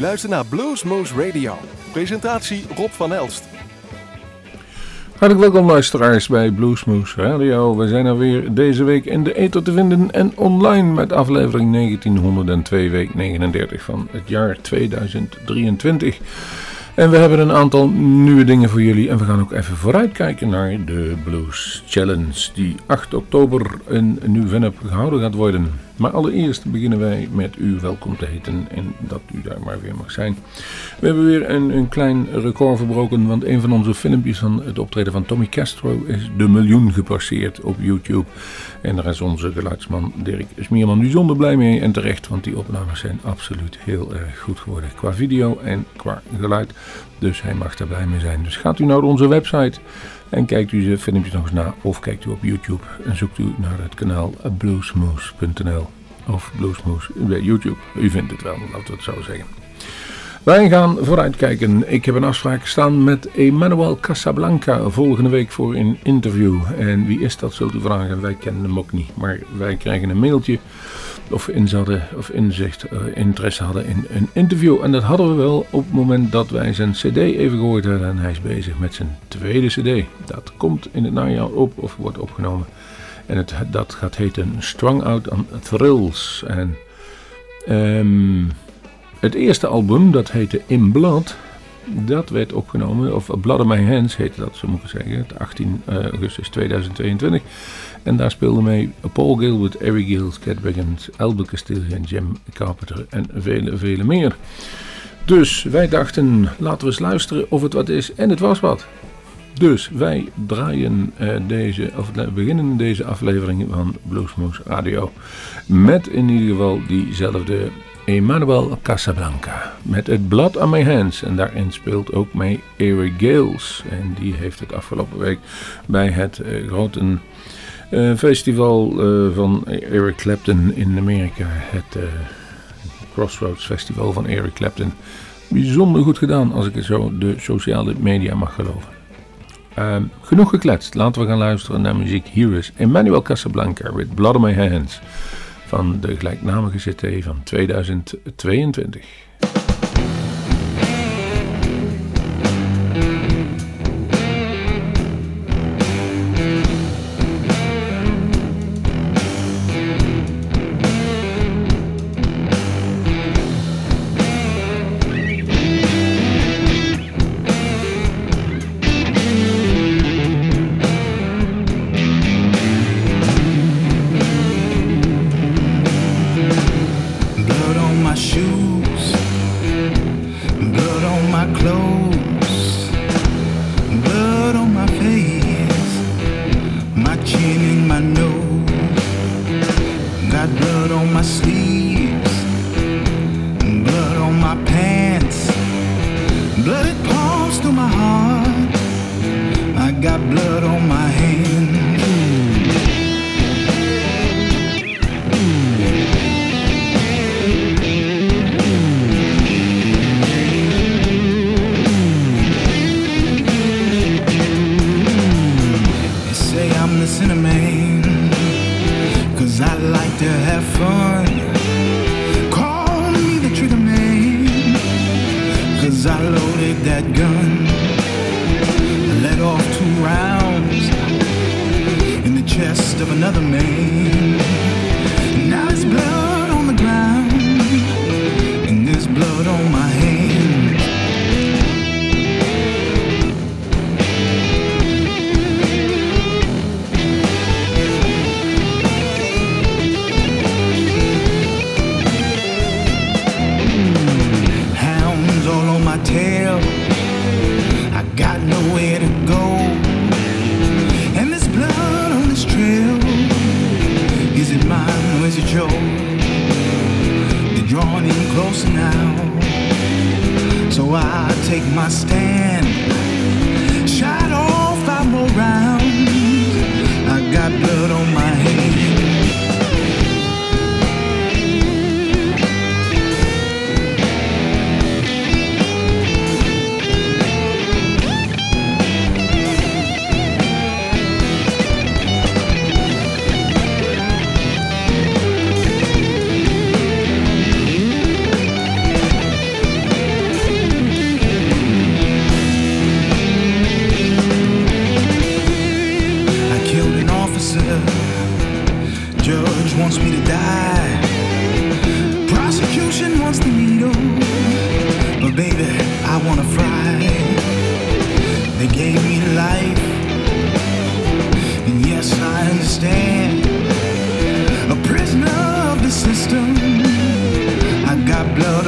luistert naar Bluesmoose Radio. Presentatie Rob van Elst. Hartelijk welkom luisteraars bij Bluesmoose Radio. We zijn er weer deze week in de ether te vinden en online met aflevering 1902, week 39 van het jaar 2023. En we hebben een aantal nieuwe dingen voor jullie. En we gaan ook even vooruitkijken naar de Blues Challenge. Die 8 oktober in Nieuw-Vennep gehouden gaat worden. Maar allereerst beginnen wij met u welkom te heten en dat u daar maar weer mag zijn. We hebben weer een, een klein record verbroken, want een van onze filmpjes van het optreden van Tommy Castro is de miljoen gepasseerd op YouTube. En daar is onze geluidsman Dirk Smierman bijzonder blij mee en terecht, want die opnames zijn absoluut heel erg goed geworden qua video en qua geluid. Dus hij mag daar blij mee zijn. Dus gaat u naar onze website en kijkt u de filmpjes nog eens na of kijkt u op YouTube en zoekt u naar het kanaal bluesmoose.nl of bluesmoose bij YouTube. U vindt het wel, laten we het zo zeggen. Wij gaan vooruitkijken. Ik heb een afspraak staan met Emmanuel Casablanca volgende week voor een interview. En wie is dat, zult u vragen. Wij kennen hem ook niet. Maar wij krijgen een mailtje of, in hadden, of inzicht, uh, interesse hadden in een interview. En dat hadden we wel op het moment dat wij zijn cd even gehoord hadden. En hij is bezig met zijn tweede cd. Dat komt in het najaar op of wordt opgenomen. En het, dat gaat heten Strung Out on Thrills. En um, het eerste album, dat heette In Blood, dat werd opgenomen, of Blood on My Hands heette dat, zo moet ik zeggen, 18 uh, augustus 2022. En daar speelden mee Paul Gilbert, Eric Gills, Cat Wiggins, Albert Castillo en Jim Carpenter en vele, vele meer. Dus wij dachten, laten we eens luisteren of het wat is. En het was wat. Dus wij draaien uh, deze, of beginnen deze aflevering van Bluesmoose Radio. Met in ieder geval diezelfde Emmanuel Casablanca met het Blood on My Hands. En daarin speelt ook mee Eric Gales. En die heeft het afgelopen week bij het uh, grote uh, festival uh, van Eric Clapton in Amerika. Het Crossroads Festival van Eric Clapton. Bijzonder goed gedaan als ik het zo de sociale media mag geloven. Uh, genoeg gekletst. Laten we gaan luisteren naar muziek. Hier is Emmanuel Casablanca with Blood on My Hands van de gelijknamige CT van 2022. to have fun. Call me the trigger I loaded that gun. Let off two rounds in the chest of another man.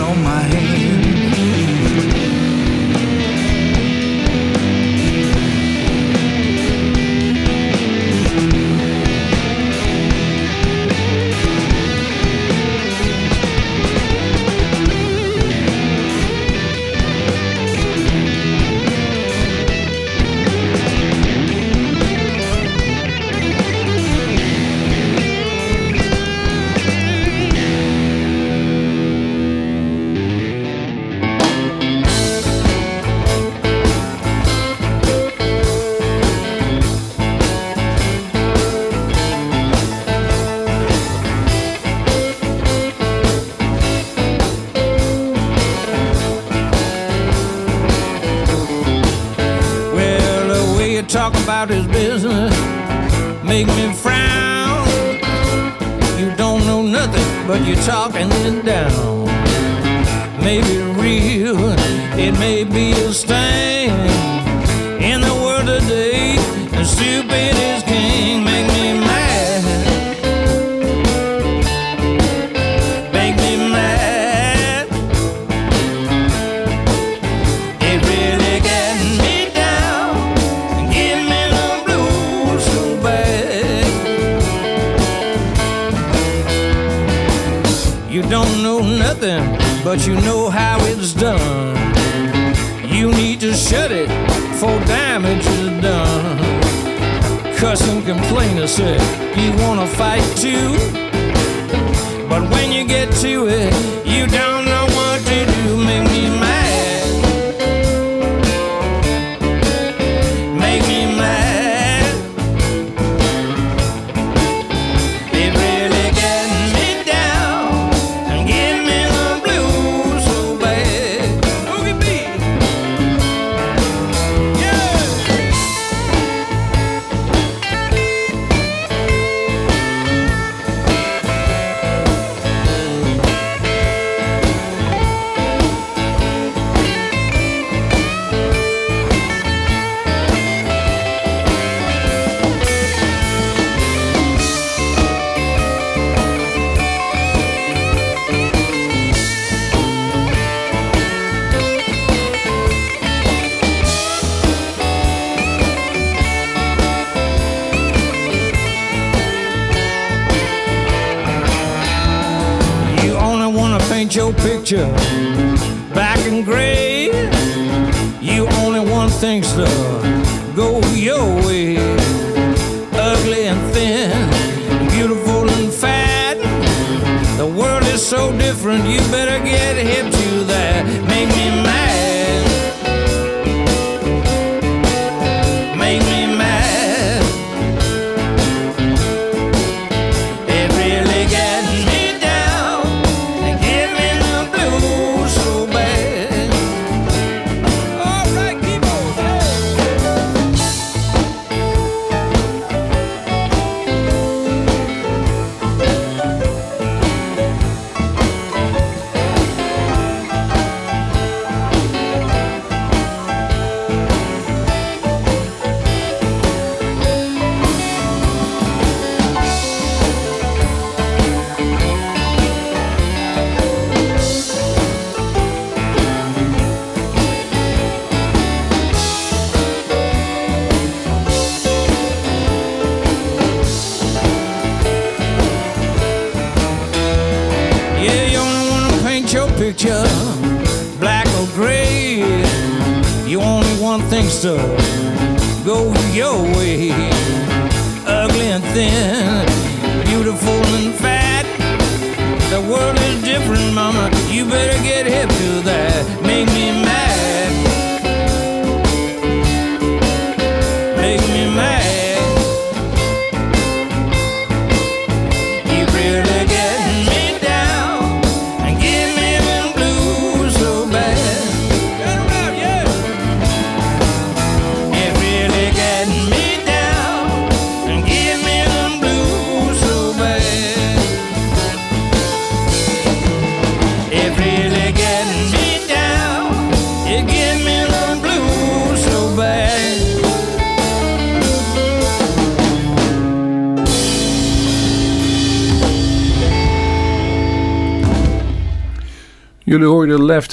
on my head.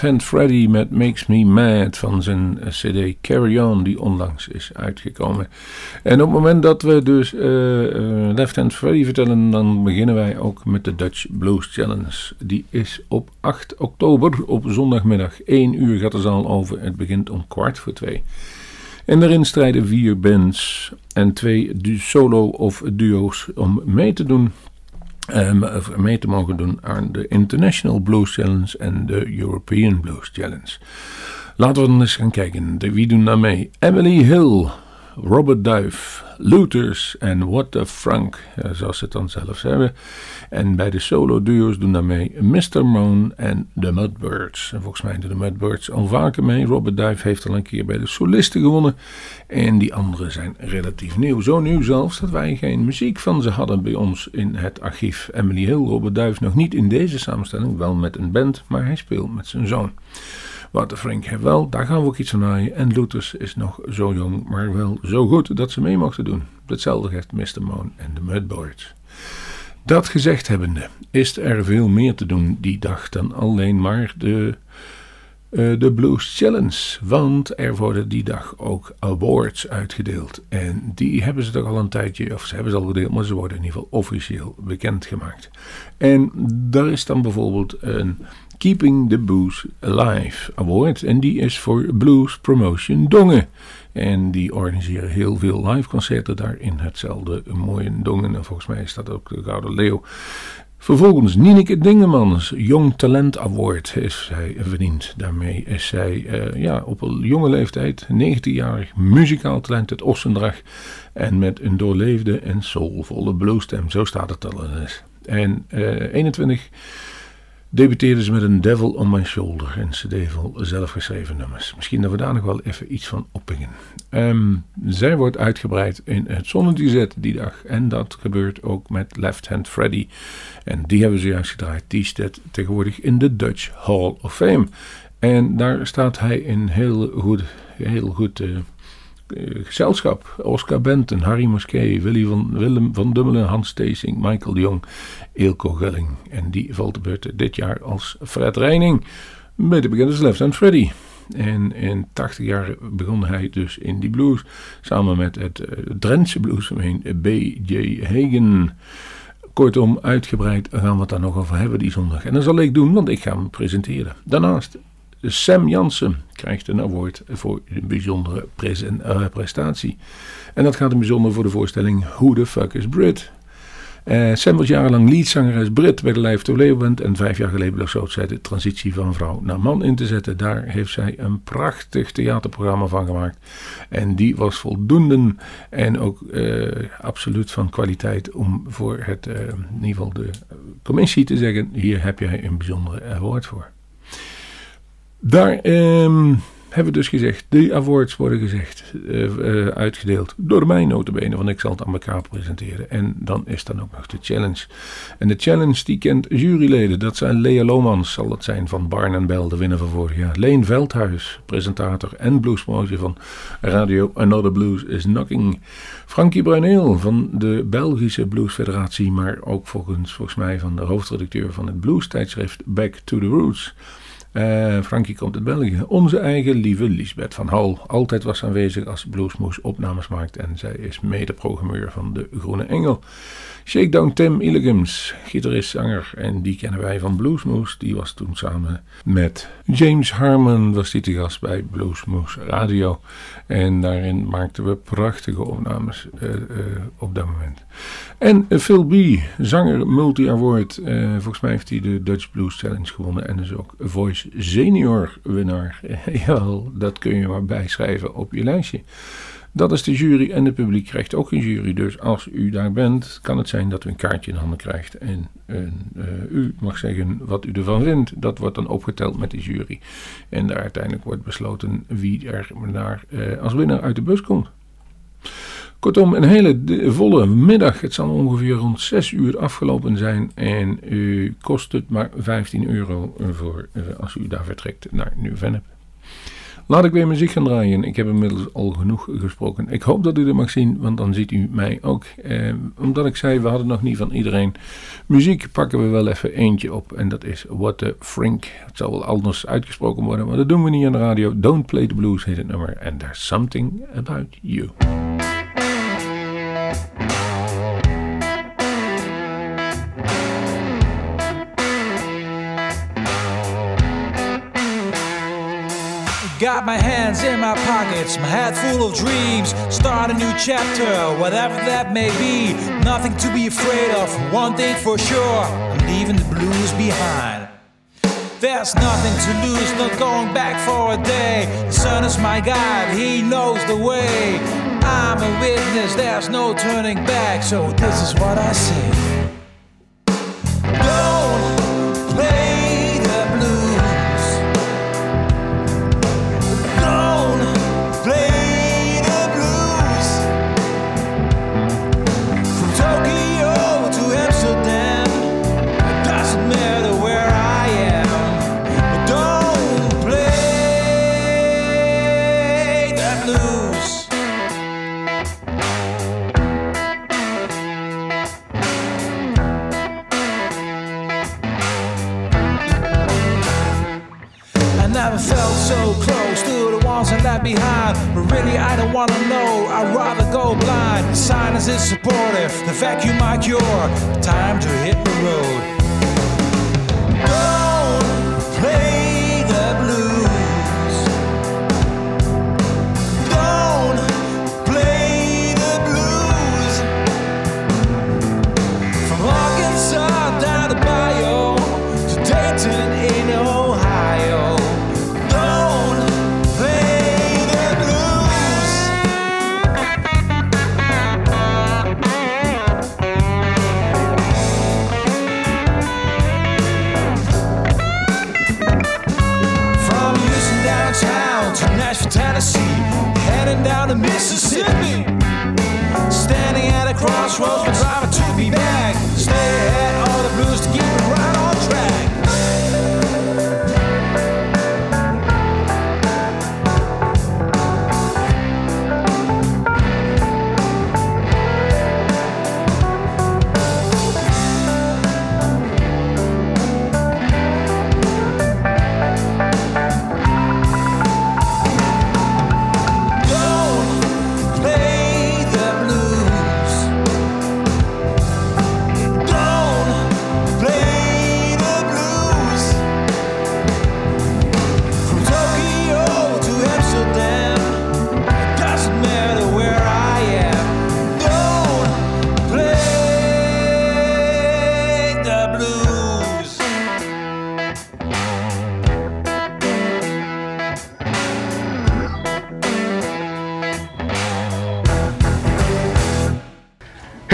Hand Freddy met Makes Me Mad van zijn eh, CD Carry On, die onlangs is uitgekomen. En op het moment dat we dus uh, uh, Left Hand Freddy vertellen, dan beginnen wij ook met de Dutch Blues Challenge. Die is op 8 oktober, op zondagmiddag. 1 uur gaat de zaal over. Het begint om kwart voor twee. En daarin strijden vier bands en twee solo of duo's om mee te doen um, mee te mogen doen aan de International Blues Challenge en de European Blues Challenge. Laten we dan eens gaan kijken. Wie doen daar mee? Emily Hill, Robert Duif, Looters en What the Frank, zoals ze het dan zelf hebben. En bij de solo duo's doen daarmee Mr. Moon en The Mudbirds. En volgens mij doen de Mudbirds al vaker mee. Robert Duif heeft al een keer bij de solisten gewonnen. En die anderen zijn relatief nieuw. Zo nieuw zelfs dat wij geen muziek van ze hadden bij ons in het archief. Emily Hill, Robert Duif nog niet in deze samenstelling, wel met een band, maar hij speelt met zijn zoon. Wouter Frank heeft wel, daar gaan we ook iets van naaien. En Luthers is nog zo jong, maar wel zo goed dat ze mee mochten doen. Hetzelfde heeft Mr. Moon en de Mudboards. Dat gezegd hebbende, is er veel meer te doen die dag dan alleen maar de, uh, de Blues Challenge. Want er worden die dag ook awards uitgedeeld. En die hebben ze toch al een tijdje, of ze hebben ze al gedeeld, maar ze worden in ieder geval officieel bekendgemaakt. En daar is dan bijvoorbeeld een Keeping the Blues Alive Award. En die is voor Blues Promotion Dongen. En die organiseren heel veel live concerten daar in hetzelfde mooie Dongen. En volgens mij dat ook de Gouden Leeuw. Vervolgens Nieneke Dingemans, Jong Talent Award is zij verdiend. Daarmee is zij uh, ja, op een jonge leeftijd, 19-jarig muzikaal talent uit Ossendrag. En met een doorleefde en soulvolle bluesstem, zo staat het al eens. En uh, 21 debuteerde ze met een Devil on My Shoulder. En cd vol zelfgeschreven nummers. Misschien dat we daar nog wel even iets van oppingen. Um, zij wordt uitgebreid in het zonnetje die dag. En dat gebeurt ook met Left Hand Freddy. En die hebben ze juist gedraaid. Die staat tegenwoordig in de Dutch Hall of Fame. En daar staat hij in heel goed, heel goed eh, gezelschap. Oscar Benton, Harry Mosquet, Willy van, Willem van Dummelen, Hans Steesing, Michael de Jong, Eelco Gelling. En die valt de beurt dit jaar als Fred Reining. Bij de bekende Left Hand Freddy. En in 80 jaar begon hij dus in die blues. Samen met het uh, Drentse bluesgemeen B.J. Hagen. Kortom, uitgebreid gaan we het daar nog over hebben die zondag. En dat zal ik doen, want ik ga hem presenteren. Daarnaast Sam Jansen krijgt een award voor een bijzondere uh, prestatie. En dat gaat in bijzonder voor de voorstelling Who the Fuck is Brit? Uh, Sam was jarenlang leadzangeres Brit bij de Live to Leeuwen en vijf jaar geleden besloot zij de transitie van vrouw naar man in te zetten. Daar heeft zij een prachtig theaterprogramma van gemaakt. En die was voldoende en ook uh, absoluut van kwaliteit om voor het, in ieder geval de commissie te zeggen, hier heb jij een bijzondere award voor. Daar um, hebben we dus gezegd, de awards worden gezegd, uh, uh, uitgedeeld door mij notabene, want ik zal het aan elkaar presenteren. En dan is dan ook nog de challenge. En de challenge die kent juryleden, dat zijn Lea Lomans, zal het zijn van Barn Bell, de winnaar van vorig jaar. Leen Veldhuis, presentator en bluespromotie van Radio Another Blues is Knocking. Frankie Bruineel van de Belgische Bluesfederatie, maar ook volgens, volgens mij van de hoofdredacteur van het blues tijdschrift Back to the Roots. Uh, Frankie komt uit België. Onze eigen lieve Lisbeth van Hal. Altijd was aanwezig als Bluesmoes opnames maakt. En zij is mede-programmeur van de Groene Engel. Shakedown Tim Illigims, gitarist, zanger. En die kennen wij van Bluesmoes. Die was toen samen met James Harmon was die te gast bij Bluesmoes Radio. En daarin maakten we prachtige opnames uh, uh, op dat moment. En Phil B, zanger multi-award. Volgens mij heeft hij de Dutch Blues Challenge gewonnen. En is ook Voice Senior winnaar. Jawel, dat kun je maar bijschrijven op je lijstje. Dat is de jury en het publiek krijgt ook een jury. Dus als u daar bent, kan het zijn dat u een kaartje in handen krijgt. En uh, u mag zeggen wat u ervan vindt. Dat wordt dan opgeteld met de jury. En daar uiteindelijk wordt besloten wie er naar, uh, als winnaar uit de bus komt. Kortom, een hele volle middag. Het zal ongeveer rond 6 uur afgelopen zijn. En u kost het maar 15 euro voor, als u daar vertrekt naar Nieuw-Vennep. Laat ik weer muziek gaan draaien. Ik heb inmiddels al genoeg gesproken. Ik hoop dat u dit mag zien, want dan ziet u mij ook. Eh, omdat ik zei, we hadden nog niet van iedereen. Muziek pakken we wel even eentje op. En dat is What the Frink. Het zal wel anders uitgesproken worden, maar dat doen we niet aan de radio. Don't Play the Blues heet het nummer. And There's Something About You. Got my hands in my pockets, my head full of dreams. Start a new chapter, whatever that may be. Nothing to be afraid of, one thing for sure I'm leaving the blues behind. There's nothing to lose, not going back for a day. The sun is my guide, he knows the way. I'm a witness, there's no turning back, so this is what I say. Wanna know, I'd rather go blind. Silence is supportive, the vacuum my cure. Time to hit the road.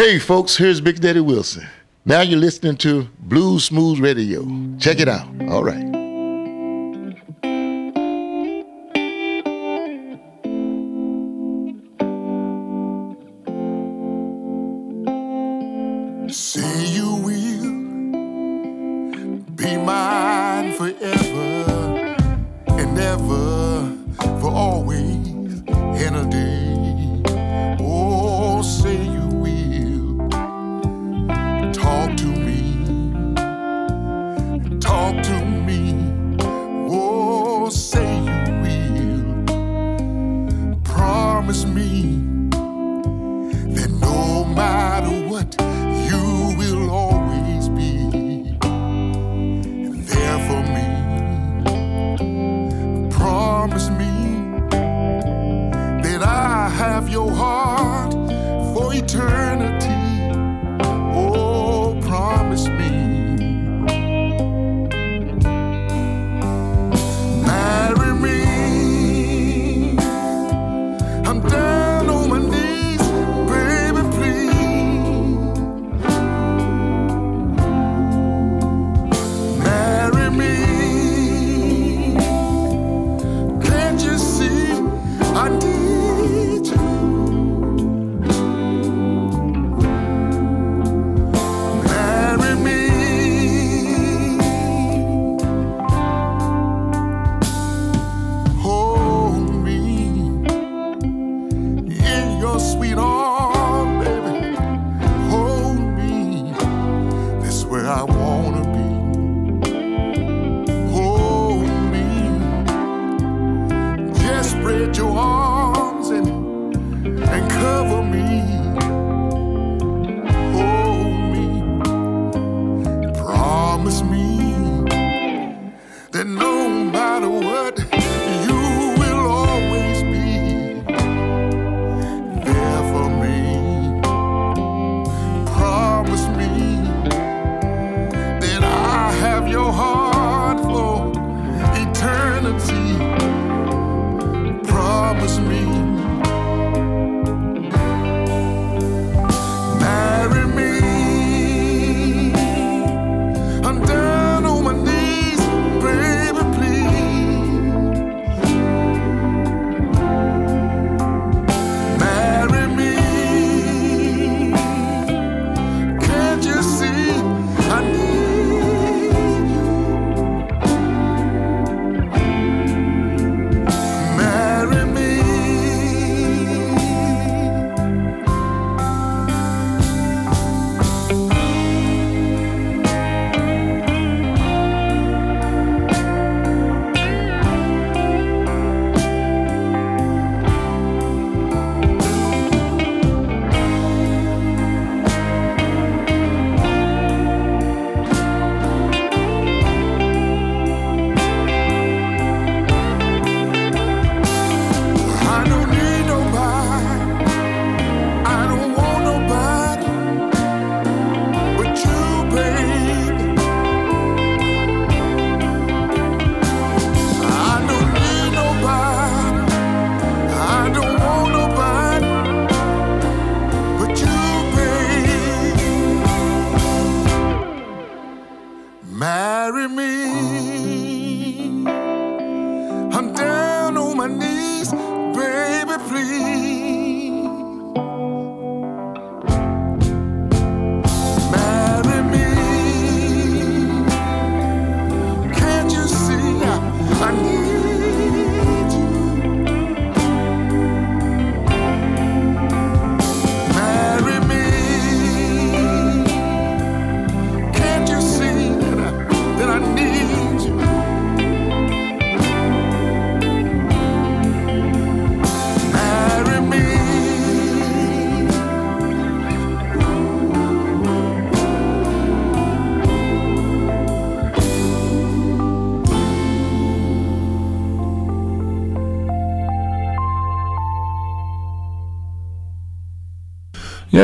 Hey, folks, here's Big Daddy Wilson. Now you're listening to Blues Smooth Radio. Check it out. All right.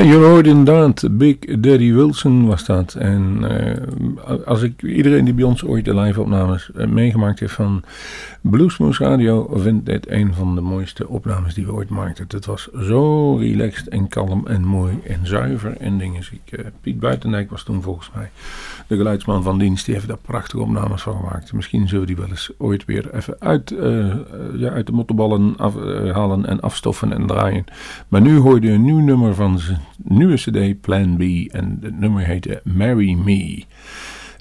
Je hoorde inderdaad, Big Daddy Wilson was dat. En uh, als ik iedereen die bij ons ooit de live-opnames uh, meegemaakt heeft van Bluesmoose Radio, vindt dit een van de mooiste opnames die we ooit maakten. Het was zo relaxed en kalm en mooi en zuiver en dingen. Uh, Piet Buitendijk was toen volgens mij de geluidsman van dienst. Die heeft daar prachtige opnames van gemaakt. Misschien zullen we die wel eens ooit weer even uit, ja, uit de mottenballen halen en afstoffen en draaien. Maar nu hoorde je een nieuw nummer van zijn nieuwe cd Plan B en het nummer heette Marry Me.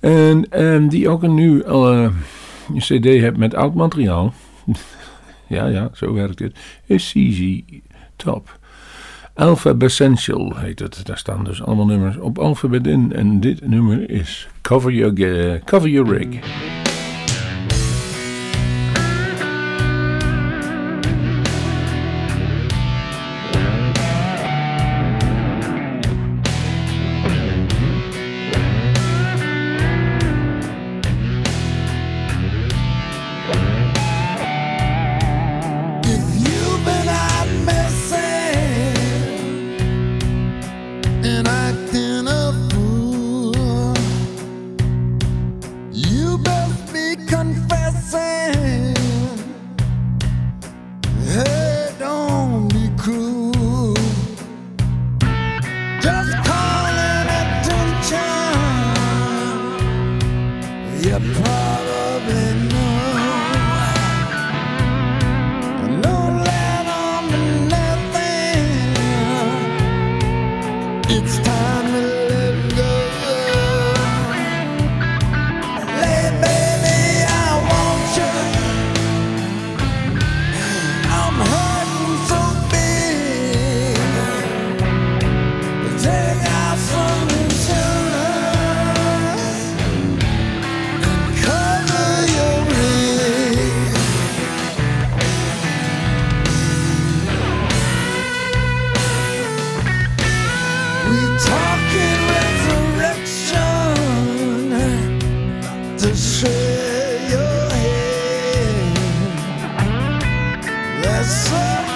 En, en die ook een nieuw cd heeft met oud materiaal. ja, ja, zo werkt het. Is CZ Top. Alphabet Essential heet het. Daar staan dus allemaal nummers op alfabet in. En dit nummer is Cover Your, cover your Rig. Yes, sir.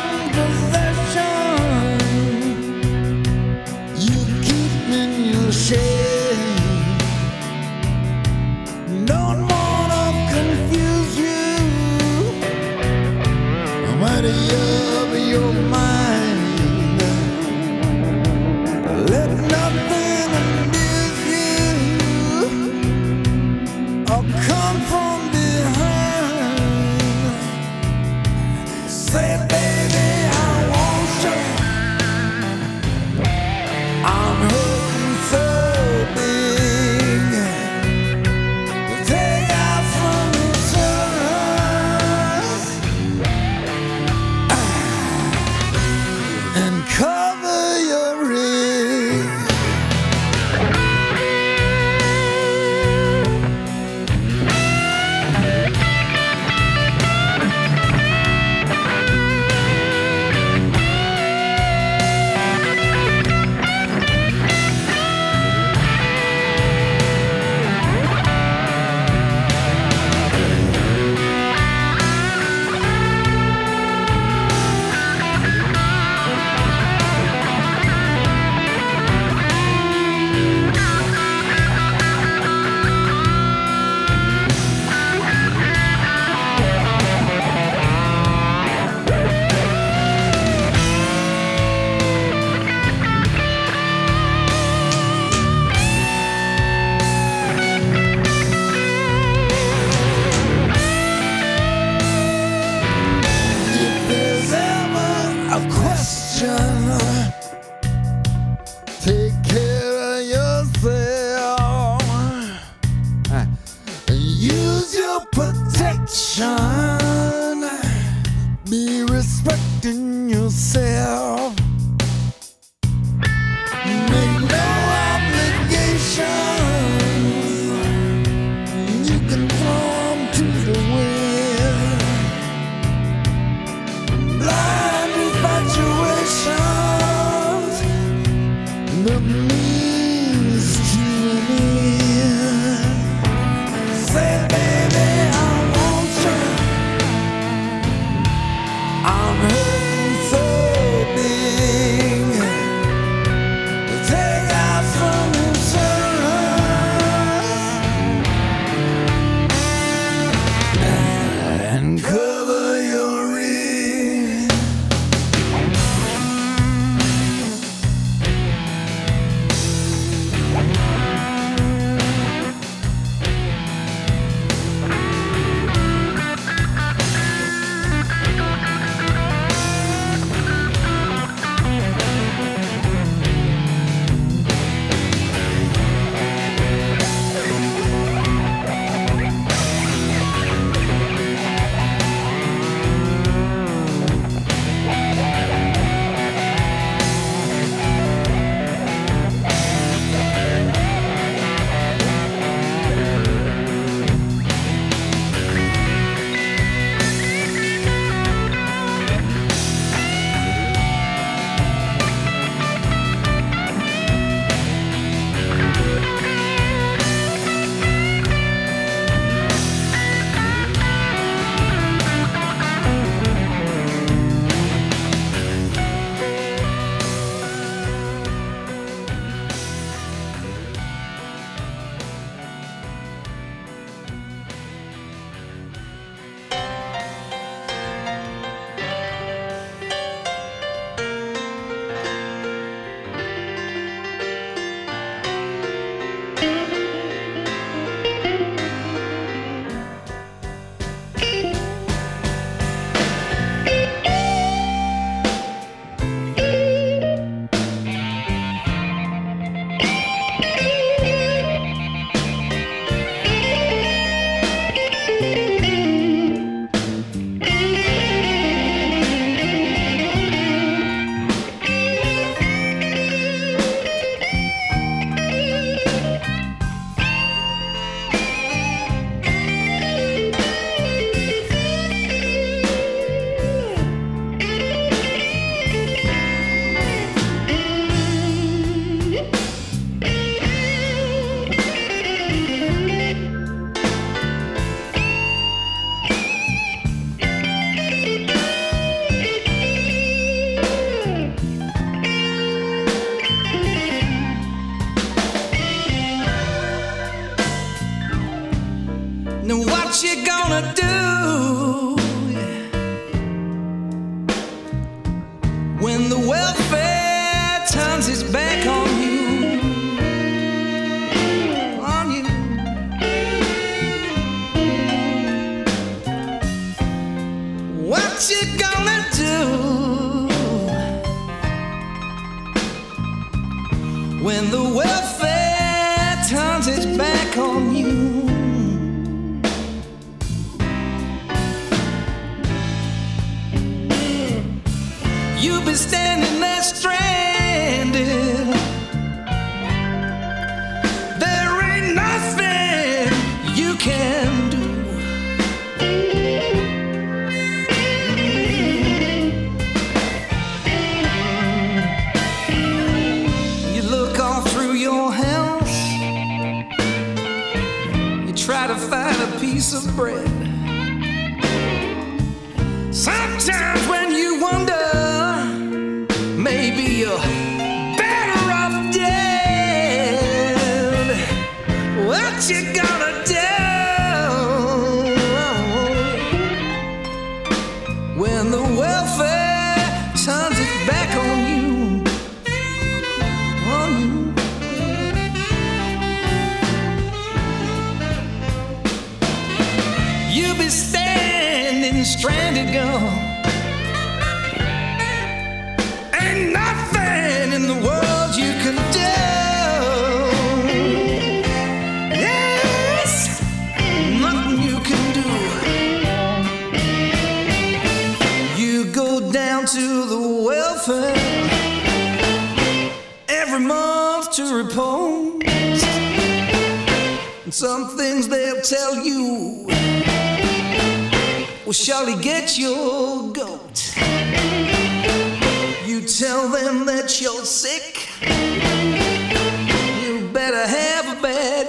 when the world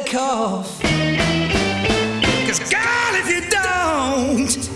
cough. Cause, girl, if you don't,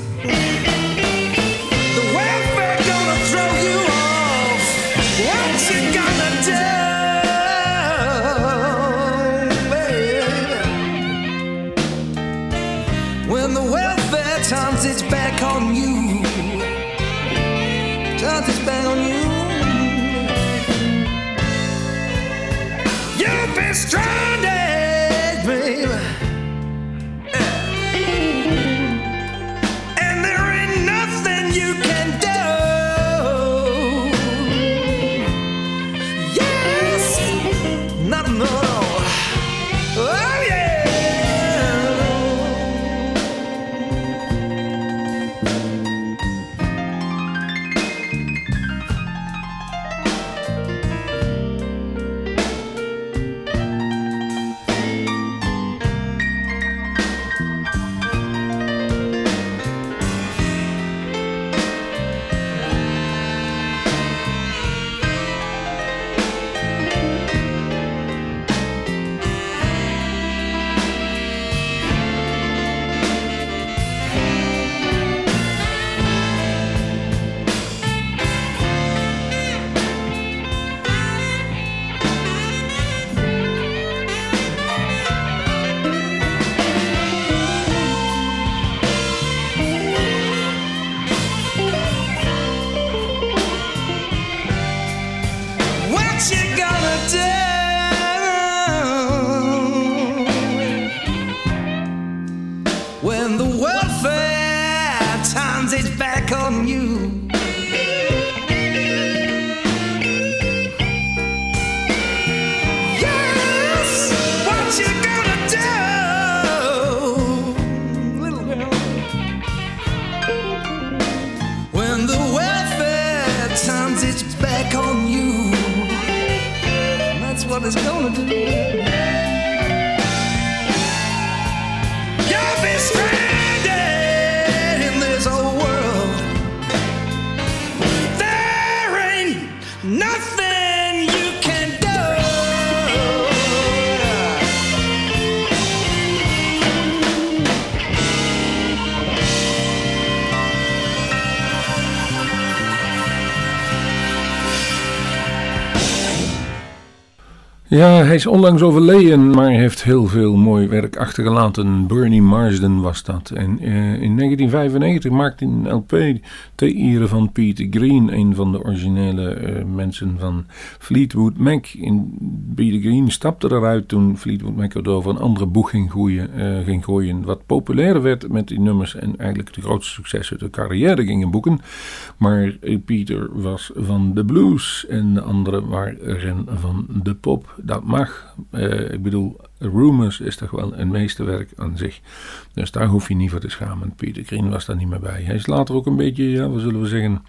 its back on Ja, hij is onlangs overleden, maar heeft heel veel mooi werk achtergelaten. Bernie Marsden was dat. En eh, in 1995 maakte hij een LP ter ere van Peter Green, een van de originele eh, mensen van Fleetwood Mac. In, Peter Green stapte eruit toen Fleetwood Mac over een andere boeg ging gooien, eh, ging gooien, wat populairder werd met die nummers en eigenlijk de grootste successen de carrière gingen boeken. Maar Peter was van de blues en de anderen waren van de pop. Dat mag. Eh, ik bedoel, Rumors is toch wel een meesterwerk aan zich. Dus daar hoef je niet voor te schamen. Peter Green was daar niet meer bij. Hij is later ook een beetje, ja, wat zullen we zeggen.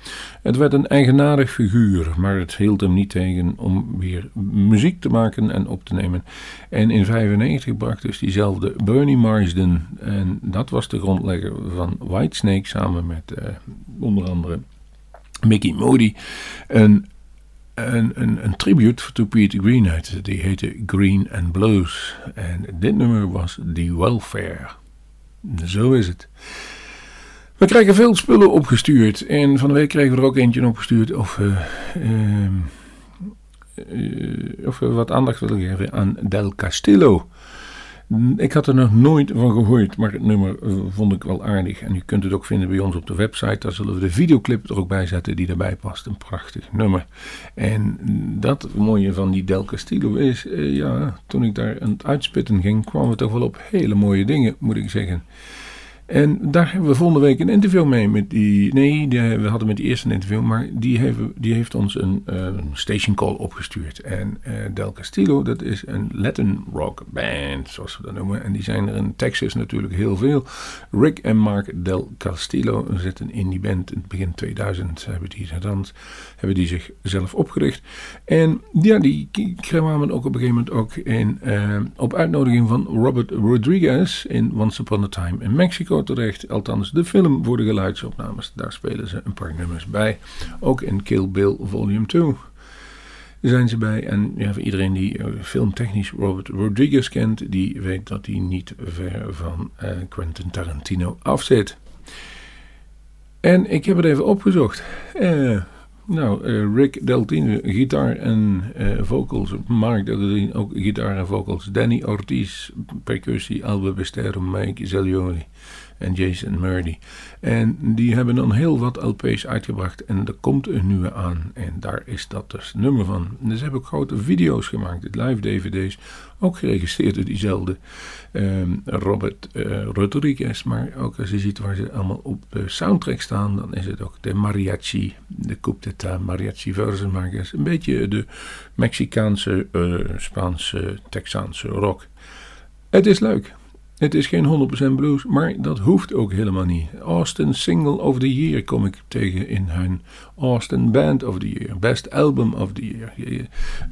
Het werd een eigenaardig figuur, maar het hield hem niet tegen om weer muziek te maken en op te nemen. En in 1995 bracht dus diezelfde Bernie Marsden, en dat was de grondlegger van Whitesnake samen met eh, onder andere Mickey Moody, een een, een, een tribute to Peter Green uit. Die heette Green and Blues. En dit nummer was The Welfare. Zo is het. We krijgen veel spullen opgestuurd. En van de week kregen we er ook eentje opgestuurd. Of, uh, uh, of we wat aandacht willen geven aan Del Castillo. Ik had er nog nooit van gehoord, maar het nummer vond ik wel aardig. En u kunt het ook vinden bij ons op de website. Daar zullen we de videoclip er ook bij zetten die daarbij past. Een prachtig nummer. En dat mooie van die Del Castillo is, eh, ja, toen ik daar aan het uitspitten ging, kwamen we toch wel op hele mooie dingen, moet ik zeggen. En daar hebben we volgende week een interview mee met die. Nee, die, we hadden met die eerste een interview, maar die heeft, die heeft ons een uh, station call opgestuurd. En uh, Del Castillo, dat is een Latin rock band, zoals we dat noemen. En die zijn er in Texas natuurlijk heel veel. Rick en Mark Del Castillo zitten in die band in het begin 2000 hebben die hebben die zichzelf opgericht. En ja, die kwamen ook op een gegeven moment ook in, op uitnodiging van Robert Rodriguez in Once Upon a Time in Mexico Althans, de film voor de geluidsopnames. Daar spelen ze een paar nummers bij. Ook in Kill Bill Volume 2 zijn ze bij. En ja, iedereen die uh, filmtechnisch Robert Rodriguez kent, die weet dat hij niet ver van uh, Quentin Tarantino afzit. En ik heb het even opgezocht. Uh, nou, Rick Deltine, gitaar en vocals. Mark Deltine, ook gitaar en vocals. Danny Ortiz, percussie. Alba Bestero, Mike Zelioli en Jason Murdy. En die hebben dan heel wat LP's uitgebracht en er komt een nieuwe aan. En daar is dat dus nummer van. Dus ze hebben ook grote video's gemaakt, live DVD's, ook geregistreerd door diezelfde ehm, Robert uh, Rodriguez. Maar ook als je ziet waar ze allemaal op de soundtrack staan, dan is het ook de mariachi, de Coupe d'Etat mariachi makers. Een beetje de Mexicaanse, uh, Spaanse, Texaanse rock. Het is leuk. Het is geen 100% blues, maar dat hoeft ook helemaal niet. Austin Single of the Year kom ik tegen in hun Austin Band of the Year, Best Album of the Year.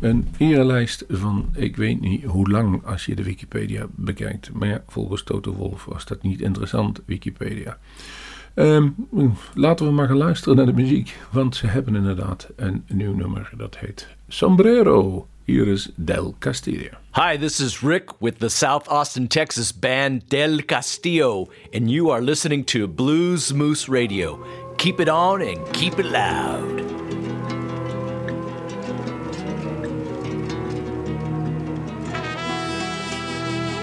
Een erelijst van ik weet niet hoe lang als je de Wikipedia bekijkt. Maar ja, volgens Toto Wolf was dat niet interessant, Wikipedia. Um, laten we maar gaan luisteren naar de muziek, want ze hebben inderdaad een nieuw nummer dat heet Sombrero. Here is Del Castillo. Hi, this is Rick with the South Austin, Texas band Del Castillo, and you are listening to Blues Moose Radio. Keep it on and keep it loud.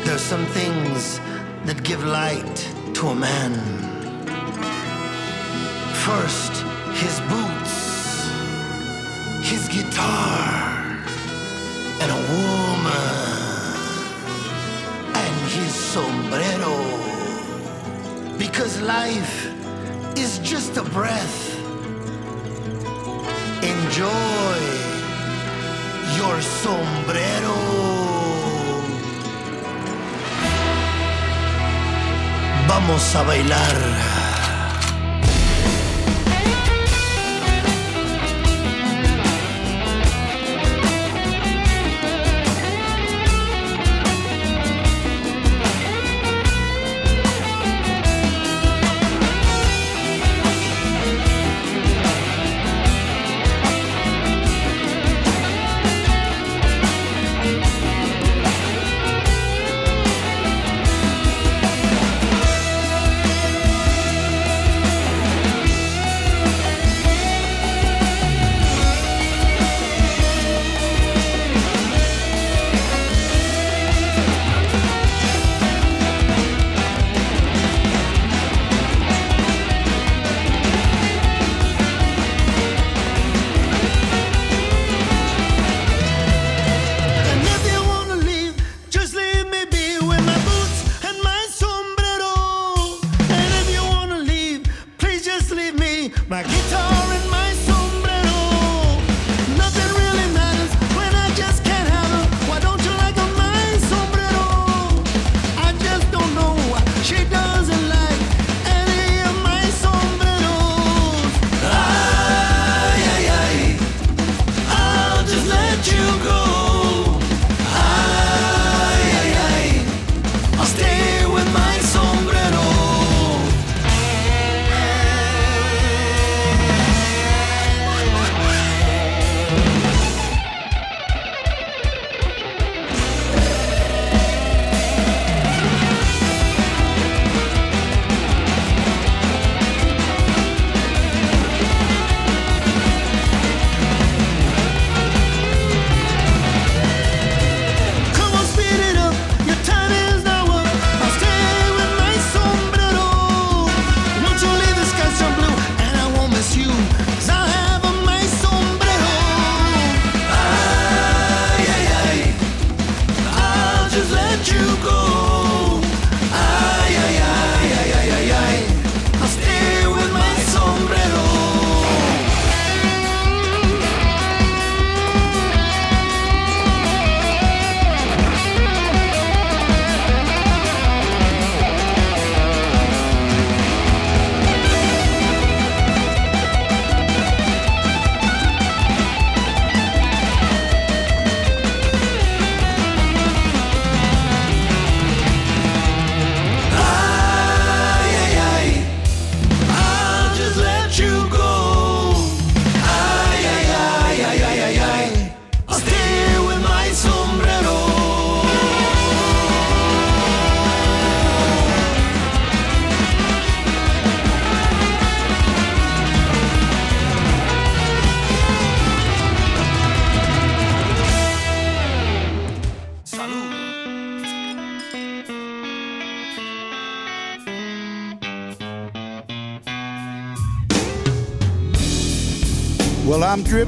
There's some things that give light to a man. First, his boots, his guitar and a woman and his sombrero. Because life is just a breath. Enjoy your sombrero. Vamos a bailar.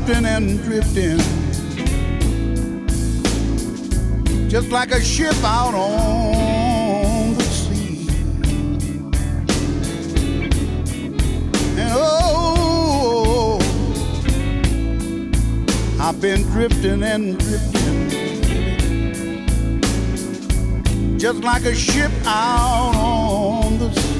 Drifting and drifting, just like a ship out on the sea. And oh, I've been drifting and drifting, just like a ship out on the sea.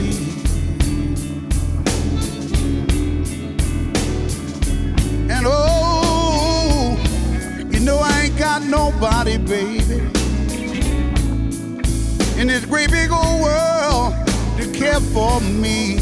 Nobody, baby, in this great big old world to care for me.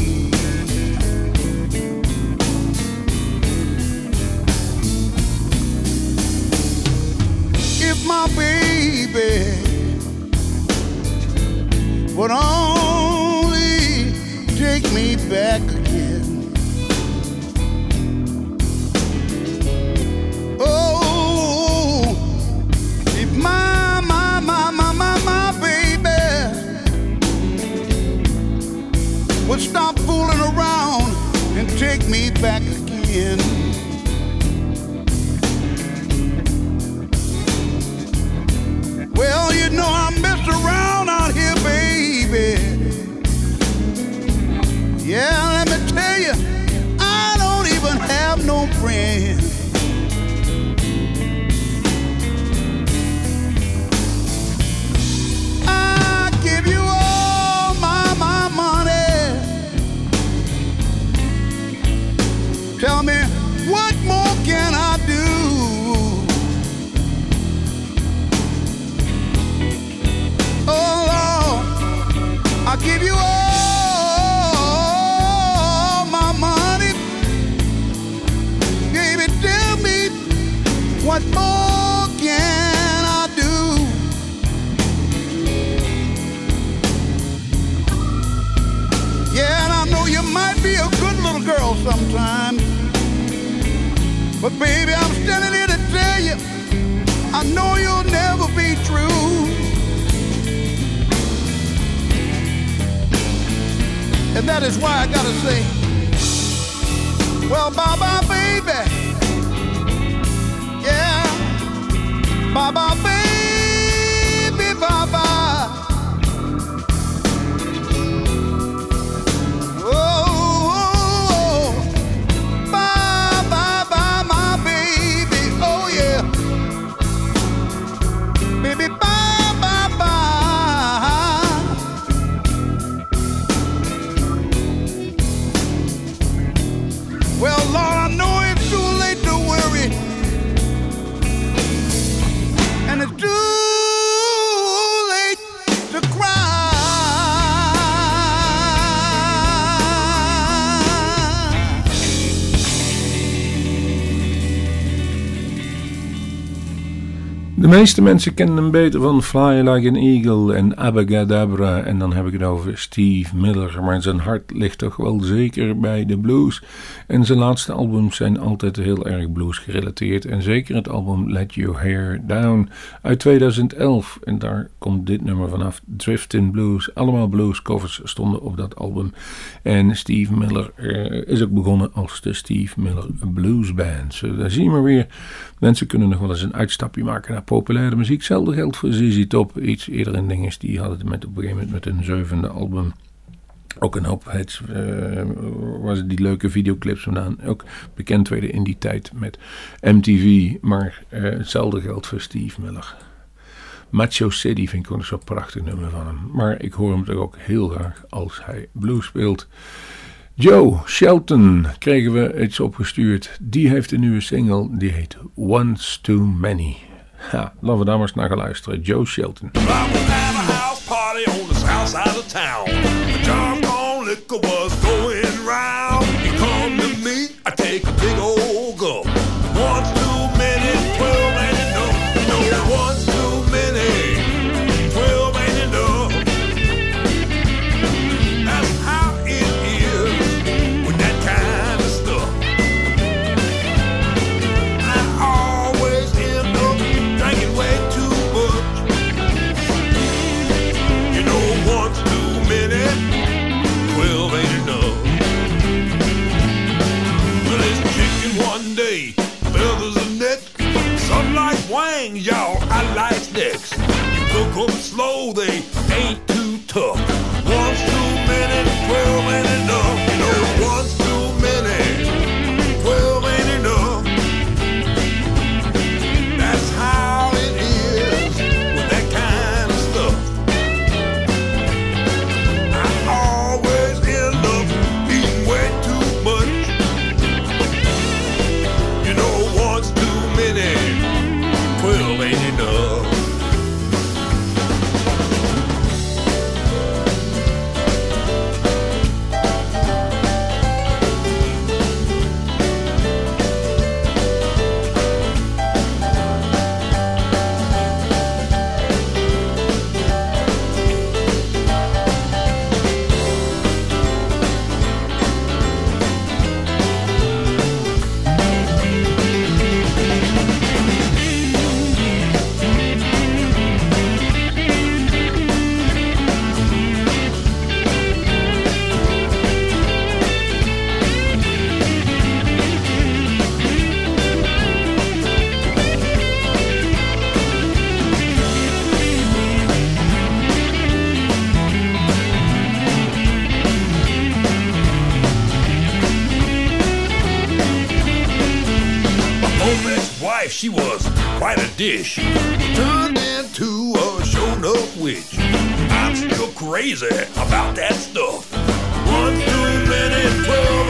Meeste mensen kennen hem beter van Fly Like an Eagle en Abagadabra. En dan heb ik het over Steve Miller. Maar zijn hart ligt toch wel zeker bij de blues. En zijn laatste albums zijn altijd heel erg blues gerelateerd. En zeker het album Let Your Hair Down uit 2011. En daar komt dit nummer vanaf. Driftin' Blues. Allemaal blues covers stonden op dat album. En Steve Miller eh, is ook begonnen als de Steve Miller Blues Band. Zo, daar zien we weer. Mensen kunnen nog wel eens een uitstapje maken naar populaire muziek. Hetzelfde geldt voor ZZ Top. Iets eerder in dinges. Die hadden het met, op een gegeven moment met een zevende album. Ook een hoop eh, was die leuke videoclips vandaan. Ook bekend werden in die tijd met MTV. Maar eh, hetzelfde geldt voor Steve Miller. Macho City vind ik ook zo'n prachtig nummer van hem. Maar ik hoor hem toch ook heel graag als hij blues speelt. Joe Shelton kregen we iets opgestuurd. Die heeft een nieuwe single, die heet Once Too Many. Ja, laten we daar maar eens naar gaan luisteren. Joe Shelton. dish. Turned into a shown up witch. I'm still crazy about that stuff. One too many problems.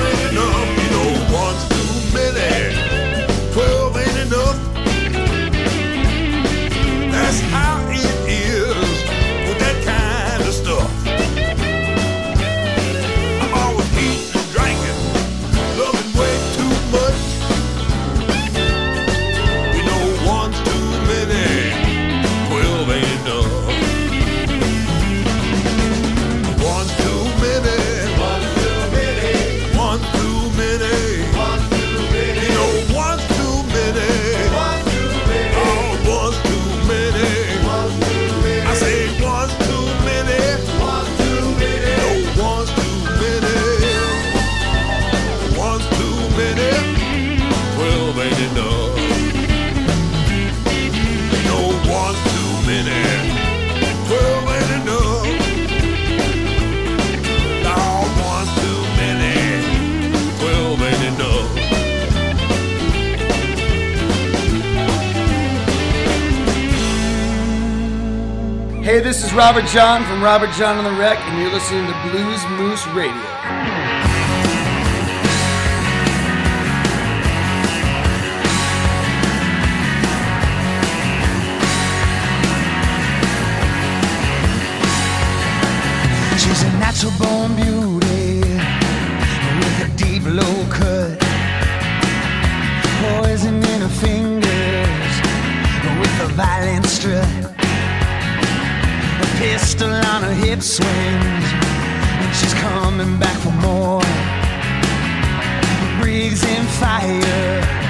Hey, this is Robert John from Robert John and the Wreck, and you're listening to Blues Moose Radio. natural born beauty. it swings. She's coming back for more. Breathes in fire.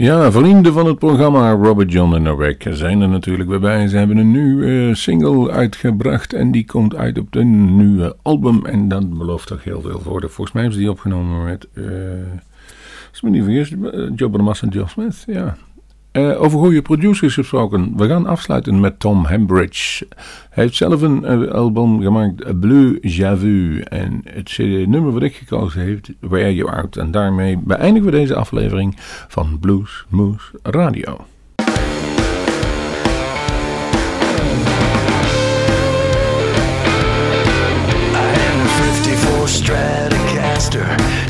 Ja, vrienden van het programma Robert John en Norek zijn er natuurlijk weer bij. Ze hebben een nieuwe eh, single uitgebracht en die komt uit op de nieuwe album. En dat belooft toch heel veel voor. Volgens mij hebben ze die opgenomen met, uh, als ik me niet vergis, eh, Joe Bonamassa en John Smith. Ja, eh, over goede producers gesproken. We gaan afsluiten met Tom Hambridge. Hij heeft zelf een eh, album gemaakt, Bleu Javu. En het CD nummer wat ik gekozen heeft, Where You Out. En daarmee beëindigen we deze aflevering van Blues Moose Radio. I am 54